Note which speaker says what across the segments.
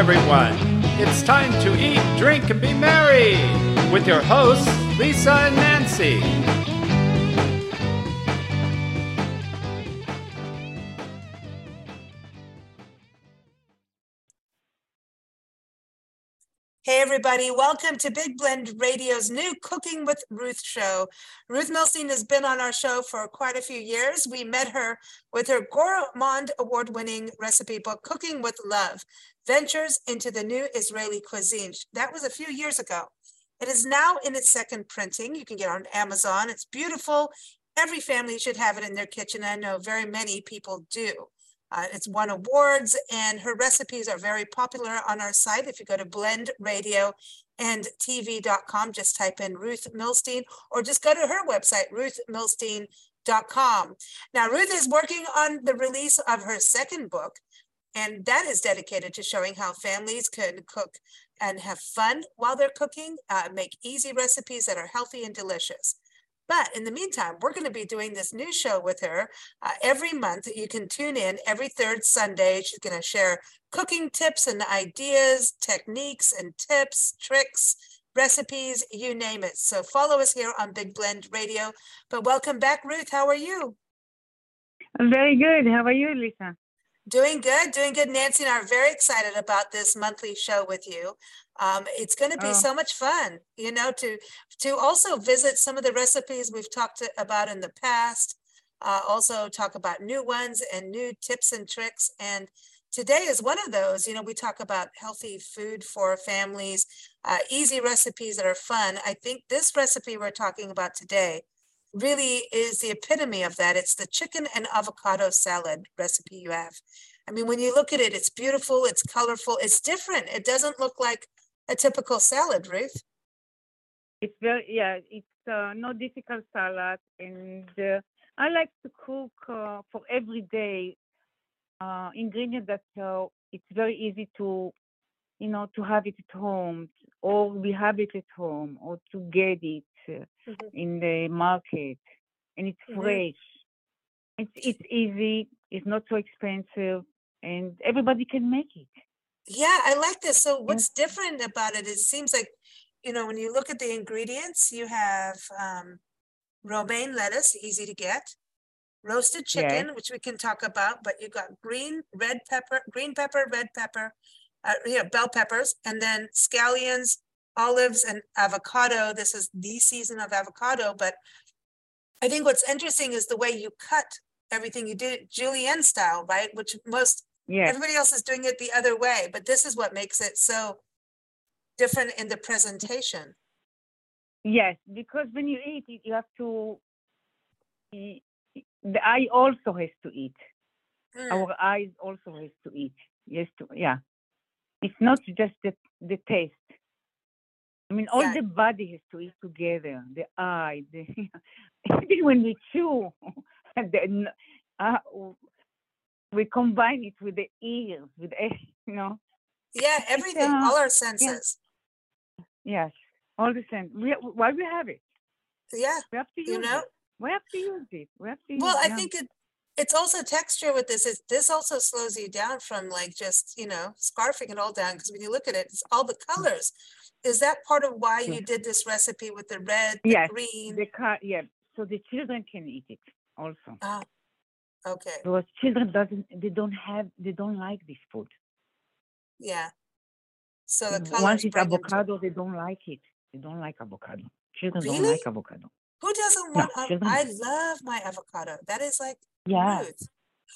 Speaker 1: everyone. It's time to eat, drink, and be merry with your hosts, Lisa and Nancy.
Speaker 2: Everybody, welcome to Big Blend Radio's new Cooking with Ruth show. Ruth Milstein has been on our show for quite a few years. We met her with her Gourmand Award winning recipe book, Cooking with Love Ventures into the New Israeli Cuisine. That was a few years ago. It is now in its second printing. You can get on Amazon. It's beautiful. Every family should have it in their kitchen. I know very many people do. Uh, it's won awards and her recipes are very popular on our site. If you go to blendradio and tv.com, just type in Ruth Milstein or just go to her website, ruthmilstein.com. Now, Ruth is working on the release of her second book, and that is dedicated to showing how families can cook and have fun while they're cooking, uh, make easy recipes that are healthy and delicious. But in the meantime, we're going to be doing this new show with her uh, every month. You can tune in every third Sunday. She's going to share cooking tips and ideas, techniques and tips, tricks, recipes, you name it. So follow us here on Big Blend Radio. But welcome back, Ruth. How are you?
Speaker 3: I'm very good. How are you, Lisa?
Speaker 2: Doing good, doing good. Nancy and I are very excited about this monthly show with you. Um, it's going to be oh. so much fun, you know, to to also visit some of the recipes we've talked about in the past. Uh, also talk about new ones and new tips and tricks. And today is one of those. You know, we talk about healthy food for families, uh, easy recipes that are fun. I think this recipe we're talking about today really is the epitome of that. It's the chicken and avocado salad recipe you have. I mean, when you look at it, it's beautiful, it's colorful, it's different. It doesn't look like a typical salad, Ruth.
Speaker 3: It's very, yeah, it's uh, no difficult salad. And uh, I like to cook uh, for every day uh, ingredient that uh, it's very easy to, you know, to have it at home or we have it at home or to get it mm-hmm. in the market and it's mm-hmm. fresh. It's it's easy. It's not so expensive, and everybody can make it.
Speaker 2: Yeah, I like this. So what's yeah. different about it? It seems like, you know, when you look at the ingredients, you have um, romaine lettuce, easy to get, roasted chicken, yeah. which we can talk about, but you got green, red pepper, green pepper, red pepper, uh, yeah, bell peppers, and then scallions, olives, and avocado. This is the season of avocado, but I think what's interesting is the way you cut everything you do julienne style, right? Which most yeah. everybody else is doing it the other way, but this is what makes it so different in the presentation.
Speaker 3: Yes, because when you eat it, you have to. The eye also has to eat. Mm. Our eyes also has to eat. Yes, to yeah. It's not just the the taste. Mean, all yeah. the body has to eat together. The eye, the even when we chew, the, uh, we combine it with the ears, with you know.
Speaker 2: Yeah, everything, uh, all our senses.
Speaker 3: Yeah. Yes, all the sense. We, why we have it?
Speaker 2: Yeah,
Speaker 3: we have to use you know. It. We have to use it. We have to.
Speaker 2: well, I think it it's also texture with this. Is this also slows you down from like just you know scarfing it all down because when you look at it, it's all the colors. Is that part of why you did this recipe with the red, the
Speaker 3: yes,
Speaker 2: green?
Speaker 3: The car, yeah. So the children can eat it also.
Speaker 2: Ah, okay.
Speaker 3: Because children doesn't they don't have they don't like this food.
Speaker 2: Yeah. So the
Speaker 3: once it's avocado, they don't like it. They don't like avocado. Children really? don't like avocado.
Speaker 2: Who doesn't want? No, I love my avocado. That is like
Speaker 3: yeah.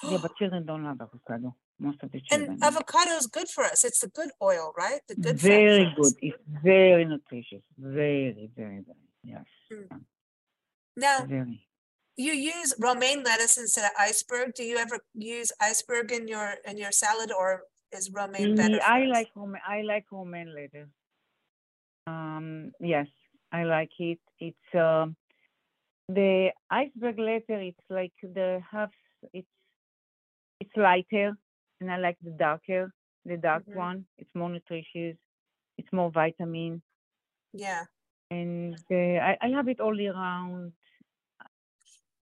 Speaker 3: yeah, but children don't love avocado. Most of the children.
Speaker 2: And avocado is good for us. It's the good oil, right? The good.
Speaker 3: Very good. It's very nutritious. Very, very, very. Yes. Mm.
Speaker 2: Now, very. you use romaine lettuce instead of iceberg. Do you ever use iceberg in your in your salad, or is romaine better?
Speaker 3: I like romaine. I like romaine lettuce. Um. Yes, I like it. It's um. The iceberg letter, it's like the half, it's it's lighter, and I like the darker, the dark mm-hmm. one. It's more nutritious, it's more vitamin.
Speaker 2: Yeah.
Speaker 3: And uh, I, I have it all year round.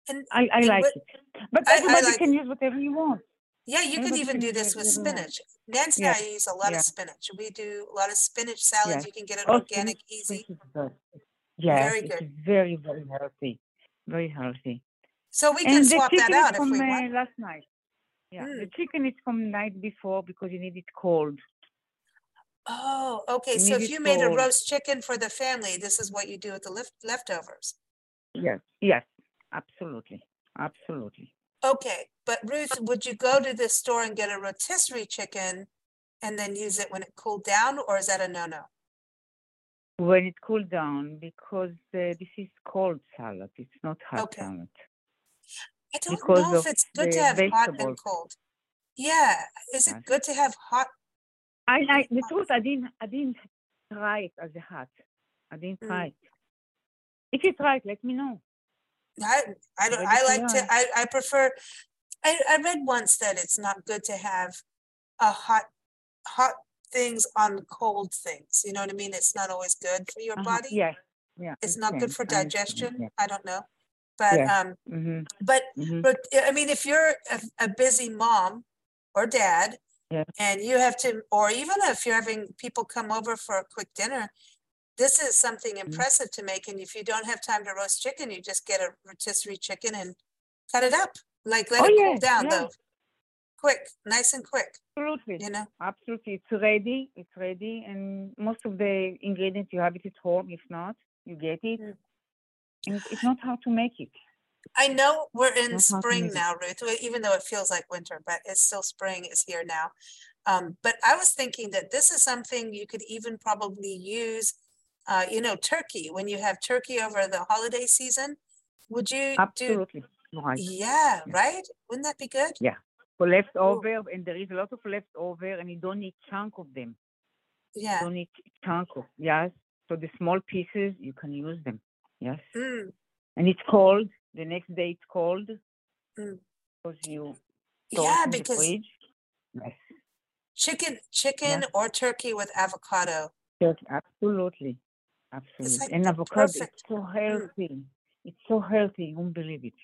Speaker 3: And I, I like what, it, but everybody like can it. use whatever you want.
Speaker 2: Yeah, you could even do this with spinach. Nancy and I use a lot
Speaker 3: yeah.
Speaker 2: of spinach. We do a lot of spinach salad.
Speaker 3: Yes.
Speaker 2: You can get it
Speaker 3: Oh,
Speaker 2: organic, easy.
Speaker 3: spinach is good. Yes,
Speaker 2: Very good.
Speaker 3: very, very healthy. Very healthy.
Speaker 2: So we can
Speaker 3: and
Speaker 2: swap that out if we
Speaker 3: uh,
Speaker 2: want.
Speaker 3: last night. Yeah,
Speaker 2: Mm.
Speaker 3: the chicken is from night before because you need it cold.
Speaker 2: Oh, okay.
Speaker 3: you
Speaker 2: So if you made a roast chicken for the family, this is what you do with the left leftovers.
Speaker 3: Yes, yes, absolutely, absolutely.
Speaker 2: Okay, but Ruth, would you go to the store and get a rotisserie chicken and then use it when it cooled down, or is that a no-no?
Speaker 3: When it cooled down, because uh, this is cold salad, it's not hot
Speaker 2: Okay.
Speaker 3: salad.
Speaker 2: I don't
Speaker 3: Because
Speaker 2: know if it's good to have hot and cold. Yeah, is it good to have hot?
Speaker 3: I, I, the truth, I didn't, I didn't try it as a hot. I didn't
Speaker 2: Mm.
Speaker 3: try it. If you try it, let me know.
Speaker 2: I, I don't, I like to. I, I prefer, I, I read once that it's not good to have a hot, hot things on cold things. You know what I mean? It's not always good for your
Speaker 3: Uh-huh,
Speaker 2: body.
Speaker 3: Yes, yeah.
Speaker 2: It's not good for digestion.
Speaker 3: Yeah.
Speaker 2: I don't know. But,
Speaker 3: Yeah.
Speaker 2: um,
Speaker 3: hmm
Speaker 2: but
Speaker 3: hmm
Speaker 2: But I mean, if you're a, a busy mom or dad,
Speaker 3: Yeah.
Speaker 2: and you have to, or even if you're having people come over for a quick dinner, this is something
Speaker 3: Mm-hmm.
Speaker 2: impressive to make. And if you don't have time to roast chicken, you just get a rotisserie chicken and cut it up. Like let
Speaker 3: Oh,
Speaker 2: it cool down
Speaker 3: yeah.
Speaker 2: though. Quick, nice and quick,
Speaker 3: Absolutely.
Speaker 2: you know?
Speaker 3: Absolutely. It's ready. It's ready. And most of the ingredients you have it at home. If not, you get it. It's not hard to make it.
Speaker 2: I know we're in spring now, Ruth, even though it feels like winter, but it's still spring is here now. Um, but I was thinking that this is something you could even probably use, uh, you know, turkey, when you have turkey over the holiday season. Would you do,
Speaker 3: Absolutely. Right.
Speaker 2: yeah,
Speaker 3: Yeah.
Speaker 2: right? Wouldn't that be good? Yeah.
Speaker 3: For leftover, and there is a lot of leftover, and you don't need chunk of them. You
Speaker 2: Yeah.
Speaker 3: don't need chunk of yes. So the small pieces you can use them. Yes.
Speaker 2: Mm,
Speaker 3: And it's cold. The next day it's cold.
Speaker 2: Mm.
Speaker 3: Because you
Speaker 2: yeah, because.
Speaker 3: Yes.
Speaker 2: chicken, chicken or turkey with avocado.
Speaker 3: Yes, absolutely. Absolutely.
Speaker 2: like
Speaker 3: and avocado
Speaker 2: perfect-
Speaker 3: so healthy. It's so healthy. You won't believe it.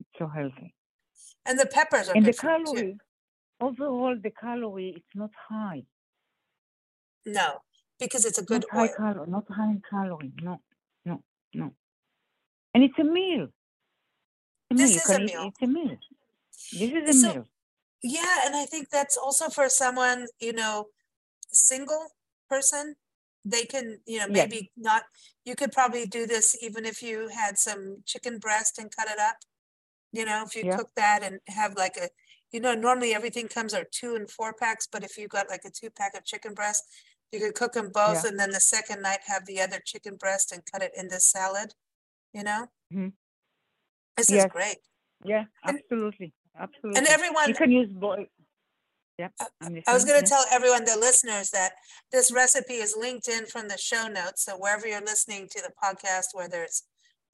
Speaker 3: It's so healthy.
Speaker 2: And the peppers are
Speaker 3: and the
Speaker 2: good too.
Speaker 3: calorie, overall, the calorie, it's not high.
Speaker 2: No, because it's a
Speaker 3: Not
Speaker 2: good
Speaker 3: high
Speaker 2: oil.
Speaker 3: calorie, not high in calorie. No, no. And it's a meal. It's
Speaker 2: This
Speaker 3: You
Speaker 2: is a meal.
Speaker 3: It's a meal. This is a
Speaker 2: So-
Speaker 3: meal.
Speaker 2: Yeah, and I think that's also for someone, you know, single person. They can, you know,
Speaker 3: Yes.
Speaker 2: maybe not, you could probably do this even if you had some chicken breast and cut it up. You know, if you
Speaker 3: Yeah.
Speaker 2: cook that and have like a, you know, normally everything comes are two and four packs, but if you got like a two pack of chicken breast, you could cook them both
Speaker 3: Yeah.
Speaker 2: and then the second night have the other chicken breast and cut it into salad, you know?
Speaker 3: Mhm.
Speaker 2: This is great.
Speaker 3: Yeah,
Speaker 2: And-
Speaker 3: absolutely. Absolutely.
Speaker 2: And everyone,
Speaker 3: you can use both. Yeah.
Speaker 2: Uh,
Speaker 3: I'm
Speaker 2: was going to tell everyone, the listeners, that this recipe is linked in from the show notes. So wherever you're listening to the podcast, whether it's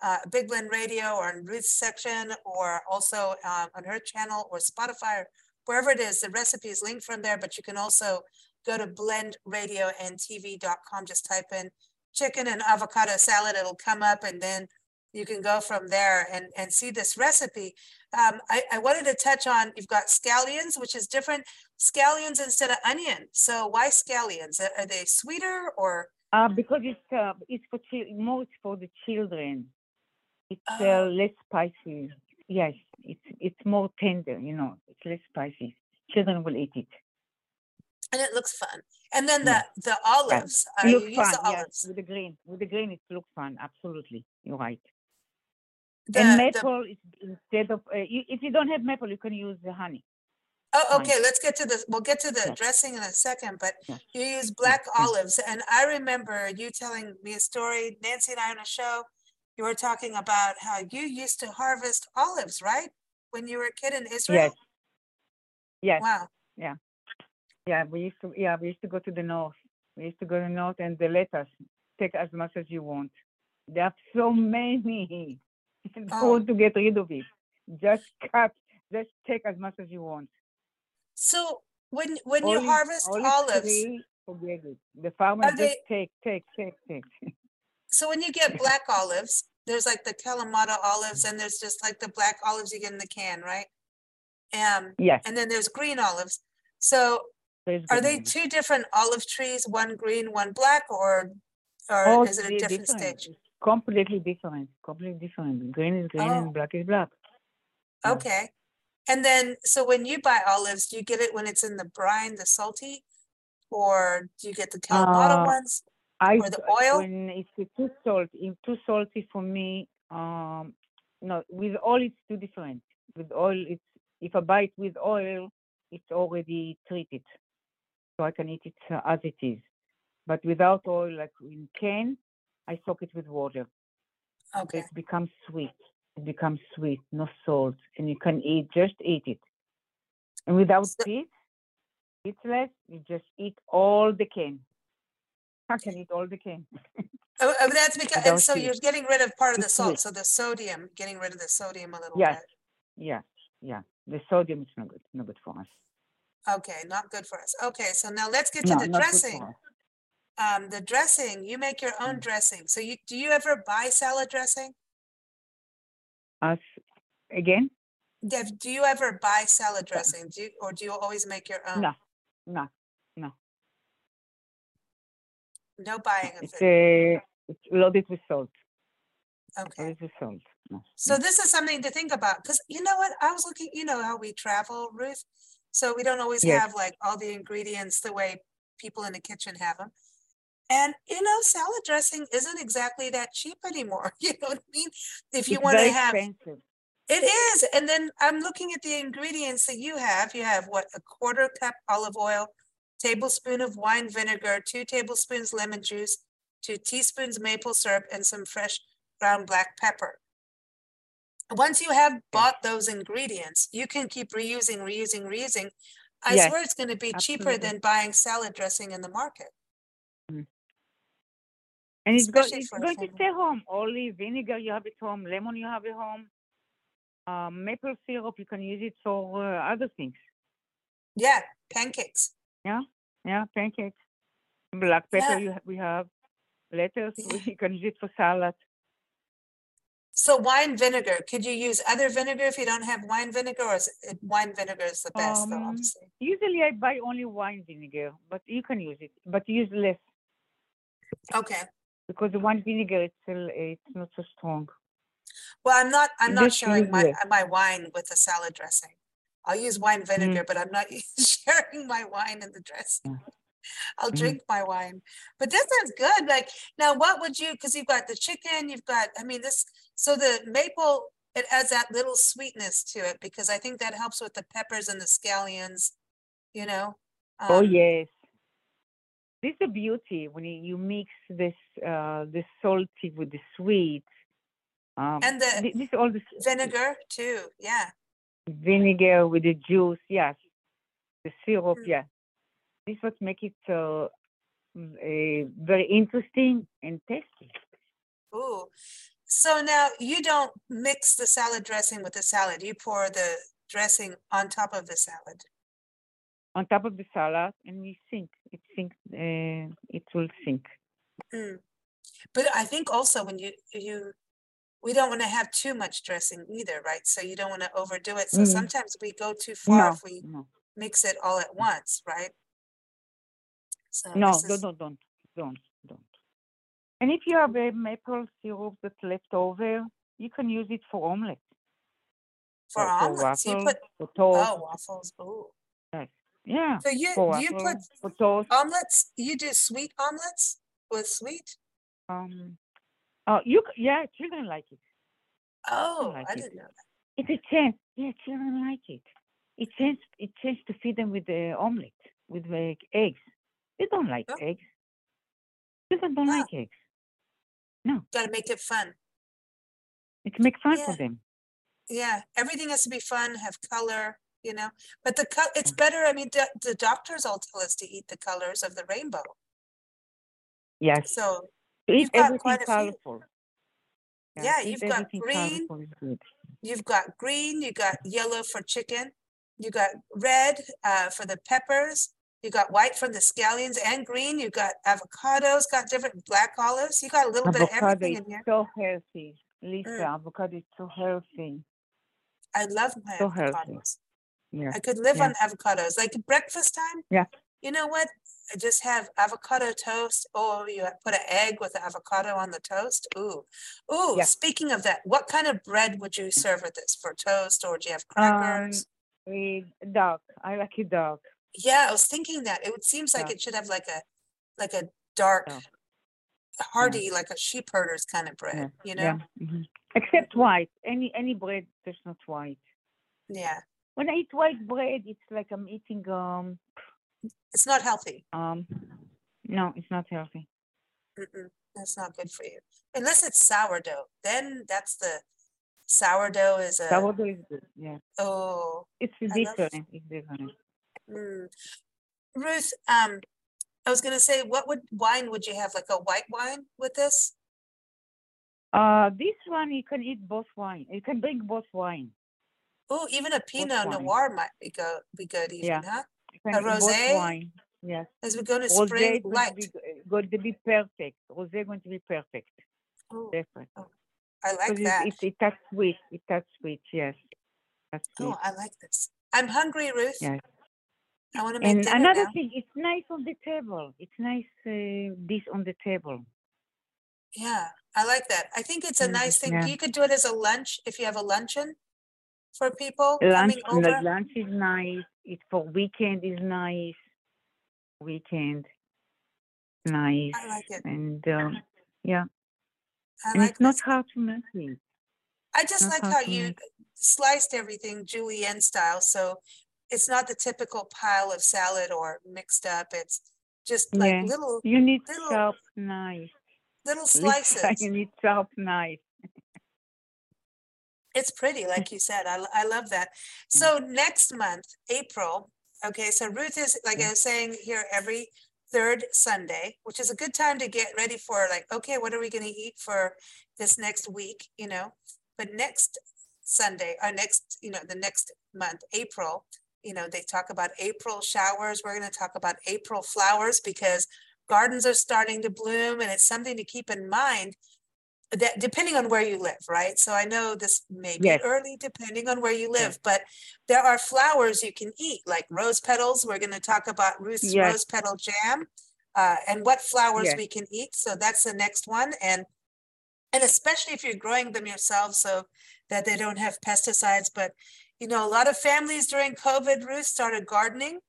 Speaker 2: uh, Big Blend Radio or in Ruth's section, or also uh, on her channel or Spotify, or wherever it is, the recipe is linked from there. But you can also go to blendradioandtv.com. Just type in chicken and avocado salad. It'll come up, and then you can go from there and and see this recipe. Um, I, I wanted to touch on. You've got scallions, which is different scallions instead of onion. So why scallions? Are- they sweeter or?
Speaker 3: Uh, because it's uh, it's for more it's for the children. It's
Speaker 2: Oh.
Speaker 3: uh, less spicy. Yes, it's it's more tender. You know, it's less spicy. Children will eat it.
Speaker 2: And it looks fun. And then the the olives. Uh, you use
Speaker 3: fun.
Speaker 2: the
Speaker 3: Yes, with the green. With the green, it looks fun. Absolutely, you're right.
Speaker 2: The,
Speaker 3: and
Speaker 2: the,
Speaker 3: maple is instead of uh, you, if you don't have maple, you can use the honey.
Speaker 2: oh, okay. Let's get to the. We'll get to the
Speaker 3: Yes.
Speaker 2: dressing in a second. But
Speaker 3: Yes.
Speaker 2: you use black olives, and I remember you telling me a story. Nancy and I on a show. You were talking about how you used to harvest olives, right? When you were a kid in Israel.
Speaker 3: Yes. Yes.
Speaker 2: Wow.
Speaker 3: Yeah, we used to. Yeah, we used to go to the north. We used to go to the north, and the lettuce take as much as you want. There are so many. Don't
Speaker 2: Oh.
Speaker 3: to get rid of it. Just cut. Just take as much as you want.
Speaker 2: So when when you harvest
Speaker 3: olive
Speaker 2: olives,
Speaker 3: tree, forget it. The farmer just
Speaker 2: they-
Speaker 3: take, take, take, take.
Speaker 2: so when you get black olives, there's like the Kalamata olives, and there's just like the black olives you get in the can, right? Um,
Speaker 3: Yes.
Speaker 2: and then there's green olives. So
Speaker 3: there's
Speaker 2: are they two different olive trees, one green, one black, or,
Speaker 3: Oh,
Speaker 2: or is it a different
Speaker 3: different.
Speaker 2: stage?
Speaker 3: Completely different. Completely different. Green is green
Speaker 2: Oh.
Speaker 3: and black is black.
Speaker 2: Okay. And then, so when you buy olives, do you get it when it's in the brine, the salty? Or do you get the Kalamata
Speaker 3: Uh,
Speaker 2: ones?
Speaker 3: I
Speaker 2: Or the oil?
Speaker 3: when it's too salt, if too salty for me. Um, no, with oil it's too different. With oil, it's if I buy it with oil, it's already treated, so I can eat it uh, as it is. But without oil, like in can, I soak it with water.
Speaker 2: Okay.
Speaker 3: It becomes sweet. It becomes sweet, no salt, and you can eat just eat it. And without
Speaker 2: So-
Speaker 3: seeds, seedless, you just eat all the can. I can eat all the can.
Speaker 2: Oh, oh, that's because, and so you're getting rid of part of the
Speaker 3: It's
Speaker 2: salt,
Speaker 3: sweet.
Speaker 2: so the sodium, getting rid of the sodium a little
Speaker 3: Yes.
Speaker 2: bit.
Speaker 3: Yeah, yeah. The sodium is not good, not good for us.
Speaker 2: Okay, not good for us. Okay, so now let's get to
Speaker 3: No,
Speaker 2: the dressing. Um, the dressing, you make your own
Speaker 3: Mm.
Speaker 2: dressing. So you, do you ever buy salad dressing?
Speaker 3: Us again?
Speaker 2: Dev, do you ever buy salad dressing? Do you, or do you always make your own?
Speaker 3: No, no, no.
Speaker 2: No buying of
Speaker 3: It's
Speaker 2: it.
Speaker 3: uh, it's loaded with salt.
Speaker 2: Okay.
Speaker 3: Loaded with salt. No.
Speaker 2: So
Speaker 3: no.
Speaker 2: this is something to think about, because you know what, I was looking, you know how we travel, Ruth? So we don't always
Speaker 3: Yes.
Speaker 2: have like all the ingredients the way people in the kitchen have them. And you know, salad dressing isn't exactly that cheap anymore, you know what I mean? If you
Speaker 3: It's
Speaker 2: want to have,
Speaker 3: expensive.
Speaker 2: it is, and then I'm looking at the ingredients that you have, you have what, a quarter cup olive oil, tablespoon of wine vinegar, two tablespoons lemon juice, two teaspoons maple syrup, and some fresh ground black pepper. Once you have bought those ingredients, you can keep reusing, reusing, reusing. I
Speaker 3: Yes,
Speaker 2: swear it's gonna be cheaper than buying salad dressing in the market.
Speaker 3: And it's, go, it's going to stay home. Olive, vinegar you have at home, lemon you have at home. Um, maple syrup you can use it for uh, other things.
Speaker 2: Yeah, pancakes.
Speaker 3: Yeah, yeah, pancakes. Black pepper
Speaker 2: Yeah.
Speaker 3: you ha- we have. Lettuce
Speaker 2: Yeah.
Speaker 3: you can use it for salad.
Speaker 2: So wine vinegar, could you use other vinegar if you don't have wine vinegar or is it wine vinegar is the best though,
Speaker 3: Um,
Speaker 2: obviously?
Speaker 3: Usually I buy only wine vinegar, but you can use it, but use less
Speaker 2: Okay,
Speaker 3: because the wine vinegar it's still it's not so strong.
Speaker 2: well, I'm not, I'm not sharing my, uh, my wine with the salad dressing. I'll use wine
Speaker 3: Mm.
Speaker 2: vinegar, but I'm not sharing my wine in the dressing.
Speaker 3: Yeah.
Speaker 2: I'll
Speaker 3: Mhm.
Speaker 2: drink my wine, but this is good. Like, now what would you, because you've got the chicken, you've got, I mean, this, so the maple, it adds that little sweetness to it because I think that helps with the peppers and the scallions, you know?
Speaker 3: oh
Speaker 2: Um,
Speaker 3: yes. This is the beauty when you, you mix this uh the salty with the sweet. Um,
Speaker 2: And the
Speaker 3: this all the
Speaker 2: Vinegar too, yeah.
Speaker 3: vinegar with the juice, yes. The syrup,
Speaker 2: Mm.
Speaker 3: yeah. This what make it uh, mm, eh, very interesting and tasty.
Speaker 2: Ooh. So now you don't mix the salad dressing with the salad. You pour the dressing on top of the salad.
Speaker 3: On top of the salad, and we sink. It sink. Uh, it will sink.
Speaker 2: Mm. But I think also when you, you, we don't want to have too much dressing either, right? So you don't want to overdo it. So
Speaker 3: Mhm.
Speaker 2: sometimes we go too far
Speaker 3: No,
Speaker 2: if we
Speaker 3: no,
Speaker 2: mix it all at once, right? So
Speaker 3: no, don't, don't, don't, don't, don't. And if you have a maple syrup that's left over, you can use it for omelet.
Speaker 2: for omelets, you
Speaker 3: waffle,
Speaker 2: put,
Speaker 3: for toast.
Speaker 2: oh, waffles, ooh.
Speaker 3: Yeah,
Speaker 2: So you,
Speaker 3: for
Speaker 2: you
Speaker 3: waffle,
Speaker 2: put
Speaker 3: for toast.
Speaker 2: omelets, you do sweet omelets with sweet?
Speaker 3: Um, uh, you yeah, children like it.
Speaker 2: Oh,
Speaker 3: like
Speaker 2: I
Speaker 3: it.
Speaker 2: didn't know that.
Speaker 3: It's a chance. Yeah, children like it. It chance. It chance to feed them with the omelet with like eggs. They don't like
Speaker 2: Oh.
Speaker 3: eggs. Children don't
Speaker 2: Ah.
Speaker 3: like eggs. No,
Speaker 2: Gotta make it fun.
Speaker 3: it makes fun
Speaker 2: Yeah.
Speaker 3: for them.
Speaker 2: Yeah, everything has to be fun, have color, you know, but the cut, it's better, I mean, the, the doctors all tell us to eat the colors of the rainbow.
Speaker 3: Yes,
Speaker 2: So,
Speaker 3: to eat
Speaker 2: you've got
Speaker 3: everything
Speaker 2: quite a few.
Speaker 3: colorful.
Speaker 2: Yeah,
Speaker 3: to
Speaker 2: you've got green.
Speaker 3: colorful is good.
Speaker 2: you've got green, you got yellow for chicken, you got red, uh, for the peppers, you got white from the scallions and green, you got avocados, got different black olives, you got a little bit of everything in here.
Speaker 3: so healthy. Lisa,
Speaker 2: Mm.
Speaker 3: avocado is so healthy.
Speaker 2: I love my
Speaker 3: so healthy. Yeah.
Speaker 2: I could live
Speaker 3: yeah.
Speaker 2: on avocados. Like breakfast time.
Speaker 3: Yeah.
Speaker 2: You know what? I just have avocado toast, or you put an egg with avocado on the toast. Ooh, ooh.
Speaker 3: Yeah.
Speaker 2: Speaking of that, what kind of bread would you serve with this? For toast, or do you have
Speaker 3: Um,
Speaker 2: crackers?
Speaker 3: with dark. I like it dark.
Speaker 2: Yeah, I was thinking that it seems like
Speaker 3: Yeah.
Speaker 2: it should have like a like a dark,
Speaker 3: Yeah.
Speaker 2: hearty, like a sheep herder's kind of bread.
Speaker 3: Yeah.
Speaker 2: You know?
Speaker 3: Yeah. mhm. Except white. Any any bread that's not white.
Speaker 2: yeah.
Speaker 3: When I eat white bread, it's like I'm eating um
Speaker 2: It's not healthy.
Speaker 3: um. No, it's not healthy.
Speaker 2: Mm-mm, that's not good for you. Unless it's sourdough, then that's the sourdough is a
Speaker 3: Sourdough is good. Yeah.
Speaker 2: oh.
Speaker 3: It's
Speaker 2: love-
Speaker 3: different. It's different.
Speaker 2: Mm. Ruth, um, I was gonna say, what would wine would you have? Like a white wine with this?
Speaker 3: Uh, this one you can eat both wine. You can drink both wine.
Speaker 2: Oh, even a Pinot? Noir might be go be good even,
Speaker 3: Yeah.
Speaker 2: huh? A rosé?
Speaker 3: wine. Yes.
Speaker 2: As we go to
Speaker 3: Rosé
Speaker 2: spring,
Speaker 3: going
Speaker 2: light.
Speaker 3: to be going to be perfect. Rosé going to be perfect.
Speaker 2: Oh,
Speaker 3: Different.
Speaker 2: I like that.
Speaker 3: it, it, it that's sweet. It that's sweet. Yes. That's sweet.
Speaker 2: Oh, I like this. I'm hungry, Ruth.
Speaker 3: Yes.
Speaker 2: I want to make
Speaker 3: And another
Speaker 2: now.
Speaker 3: thing, it's nice on the table. It's nice uh, dish on the table.
Speaker 2: Yeah, I like that. I think it's a
Speaker 3: Mm,
Speaker 2: nice thing.
Speaker 3: yeah.
Speaker 2: You could do it as a lunch if you have a luncheon for people
Speaker 3: Lunch,
Speaker 2: coming over.
Speaker 3: lunch is nice. It for weekend is nice. Weekend, nice.
Speaker 2: I like it.
Speaker 3: And um, yeah,
Speaker 2: I
Speaker 3: and
Speaker 2: like
Speaker 3: it's not
Speaker 2: this.
Speaker 3: hard to make it.
Speaker 2: I just
Speaker 3: not
Speaker 2: like how you
Speaker 3: make.
Speaker 2: sliced everything julienne style, so it's not the typical pile of salad or mixed up. It's just like
Speaker 3: Yeah.
Speaker 2: little
Speaker 3: You need
Speaker 2: Little
Speaker 3: sharp knife.
Speaker 2: little slices.
Speaker 3: you need sharp knife.
Speaker 2: It's pretty, like you said. I, I love that. So next month, April, okay, so Ruth is, like I was saying here, every third Sunday, which is a good time to get ready for like, okay, what are we going to eat for this next week, you know? But next Sunday, or next, you know, the next month, April, you know, they talk about April showers. We're going to talk about April flowers because gardens are starting to bloom and it's something to keep in mind that depending on where you live, right? So I know this may be
Speaker 3: Yes.
Speaker 2: early depending on where you
Speaker 3: Yes.
Speaker 2: live, but there are flowers you can eat, like rose petals. We're going to talk about Ruth's
Speaker 3: Yes.
Speaker 2: rose petal jam uh, and what flowers
Speaker 3: Yes.
Speaker 2: we can eat. So that's the next one. And and especially if you're growing them yourself so that they don't have pesticides. But you know, a lot of families during COVID, Ruth started gardening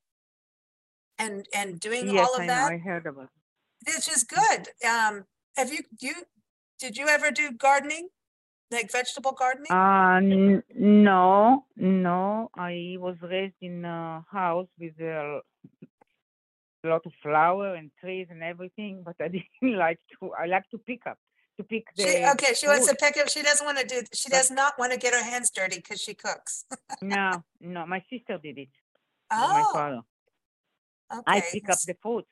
Speaker 2: and and doing
Speaker 3: Yes,
Speaker 2: all of
Speaker 3: I
Speaker 2: that
Speaker 3: know. I heard about. it.
Speaker 2: which is good. Um, have you you did you ever do gardening, like vegetable gardening?
Speaker 3: Uh, n- no, no. I was raised in a house with a lot of flower and trees and everything, but I didn't like to. I like to pick up, to pick the.
Speaker 2: she, okay, she wants to pick up. She doesn't want to do. She does not want to get her hands dirty because she cooks.
Speaker 3: No, no. My sister did it. with My
Speaker 2: Oh,
Speaker 3: father.
Speaker 2: okay.
Speaker 3: I pick up the food.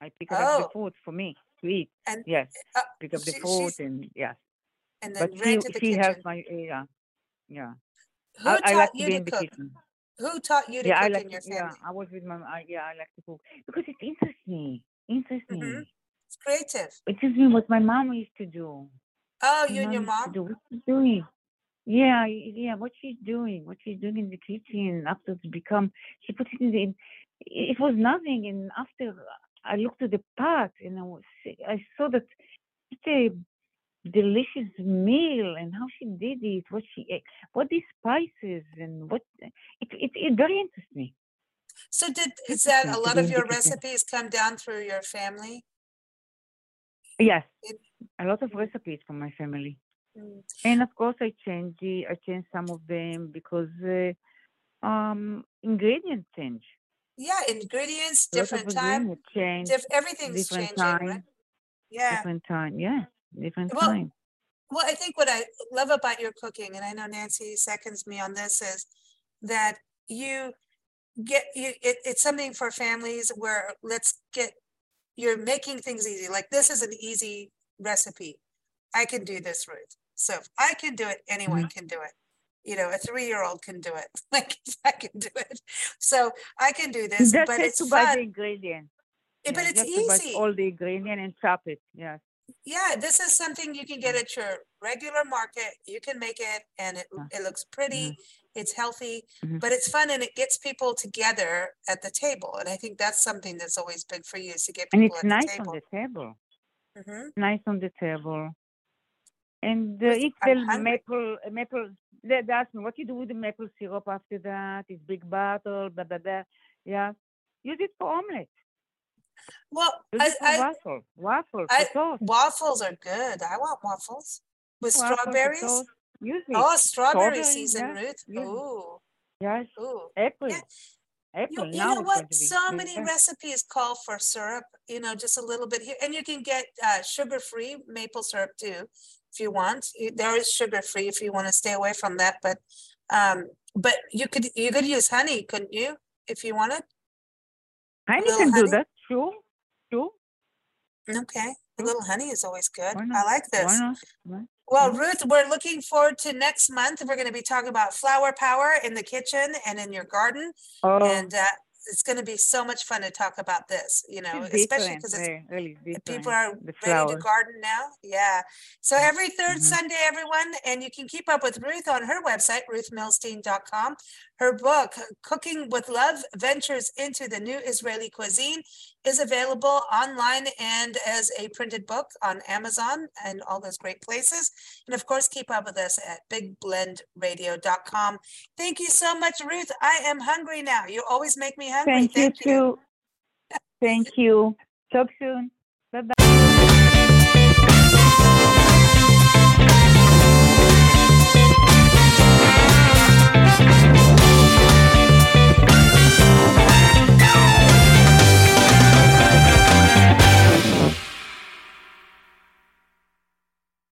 Speaker 3: I pick up the food for me to eat.
Speaker 2: And,
Speaker 3: yes,
Speaker 2: uh,
Speaker 3: pick up the
Speaker 2: she- she's-
Speaker 3: and yes.
Speaker 2: and then
Speaker 3: But
Speaker 2: ran
Speaker 3: she
Speaker 2: to the
Speaker 3: she has my yeah yeah.
Speaker 2: Who
Speaker 3: I,
Speaker 2: taught
Speaker 3: I like to
Speaker 2: you
Speaker 3: be
Speaker 2: to
Speaker 3: in the
Speaker 2: cook?
Speaker 3: kitchen.
Speaker 2: Who taught you to
Speaker 3: Yeah, I
Speaker 2: cook
Speaker 3: like
Speaker 2: in
Speaker 3: to,
Speaker 2: your
Speaker 3: yeah.
Speaker 2: family?
Speaker 3: I was with my I, yeah. I like to cook because it interests me. Interests me.
Speaker 2: Mhm. It's creative.
Speaker 3: It me what my mom used to do.
Speaker 2: Oh, you and your mom.
Speaker 3: do. What she's doing? Yeah, yeah. What she's doing? What she's doing in the kitchen after it's become? She put it in the. It was nothing, and after I looked at the pot and I was, I saw that such a delicious meal and how she did it, what she ate, what these spices and what it it, it very interests me.
Speaker 2: So did is that a lot of your recipes come down through your family?
Speaker 3: Yes,
Speaker 2: It-
Speaker 3: a lot of recipes from my family.
Speaker 2: Mm.
Speaker 3: And of course, I change the, I change some of them because uh, um, ingredients change.
Speaker 2: Yeah, ingredients, different time,
Speaker 3: change,
Speaker 2: diff- everything's
Speaker 3: different
Speaker 2: changing, right?
Speaker 3: time,
Speaker 2: Yeah.
Speaker 3: different time. Yeah, different
Speaker 2: Well,
Speaker 3: time.
Speaker 2: Well, I think what I love about your cooking, and I know Nancy seconds me on this, is that you get you it, it's something for families where let's get you're making things easy. Like this is an easy recipe. I can do this, Ruth. So if I can do it, anyone can do it. You know, a three-year-old can do it. Like I can do it. So I can do this,
Speaker 3: That's
Speaker 2: but
Speaker 3: it
Speaker 2: it's
Speaker 3: to buy the
Speaker 2: fun.
Speaker 3: ingredients.
Speaker 2: Eh, But
Speaker 3: Yeah,
Speaker 2: it's
Speaker 3: just to buy
Speaker 2: easy.
Speaker 3: all the ingredient and chop it. Yes.
Speaker 2: Yeah, this is something you can get at your regular market. You can make it and it,
Speaker 3: Yeah.
Speaker 2: it looks pretty it's healthy,
Speaker 3: Mhm.
Speaker 2: but it's fun and it gets people together at the table. And I think that's something that's always been for you is to get
Speaker 3: And
Speaker 2: people
Speaker 3: it's
Speaker 2: at
Speaker 3: nice
Speaker 2: the
Speaker 3: on
Speaker 2: table.
Speaker 3: the table.
Speaker 2: Mhm.
Speaker 3: Nice on the table. And uh,
Speaker 2: I'm
Speaker 3: the maple, maple. They, ask me what you do with the maple syrup after that. It's big bottle, blah blah blah. Yeah, use it for omelet.
Speaker 2: Well,
Speaker 3: Use
Speaker 2: I, I,
Speaker 3: waffle, waffle
Speaker 2: I- waffles are good. I want waffles with
Speaker 3: waffle for
Speaker 2: strawberries. Oh, strawberry
Speaker 3: Strawberry,
Speaker 2: season, Ruth.
Speaker 3: yeah.
Speaker 2: Ooh,
Speaker 3: yes,
Speaker 2: ooh.
Speaker 3: apple.
Speaker 2: Yeah.
Speaker 3: Apple.
Speaker 2: You, you
Speaker 3: now
Speaker 2: know what? So many recipes call for syrup, you know, just a little bit here. And you can get uh, sugar free maple syrup too, if you want. There is sugar free if you want to stay away from that. But um, but you could you could use honey, couldn't you, if you wanted?
Speaker 3: Honey can do that. Sure, sure.
Speaker 2: Okay. A little honey is always good. I like
Speaker 3: Why
Speaker 2: this.
Speaker 3: not? Why-
Speaker 2: Well,
Speaker 3: Mhm.
Speaker 2: Ruth, we're looking forward to next month. We're going to be talking about flower power in the kitchen and in your garden.
Speaker 3: Oh,
Speaker 2: And uh, it's going to be so much fun to talk about this, you know,
Speaker 3: it's
Speaker 2: especially because it's
Speaker 3: really
Speaker 2: people are ready to garden now. Yeah. So every 3rd
Speaker 3: Mhm.
Speaker 2: Sunday, everyone, and you can keep up with Ruth on her website, ruthmilstein.com. Her book, Cooking with Love Ventures into the New Israeli Cuisine, is available online and as a printed book on Amazon and all those great places. And of course, keep up with us at bigblendradio.com. Thank you so much, Ruth. I am hungry now. You always make me hungry.
Speaker 3: Thank you too. Thank you. Talk soon.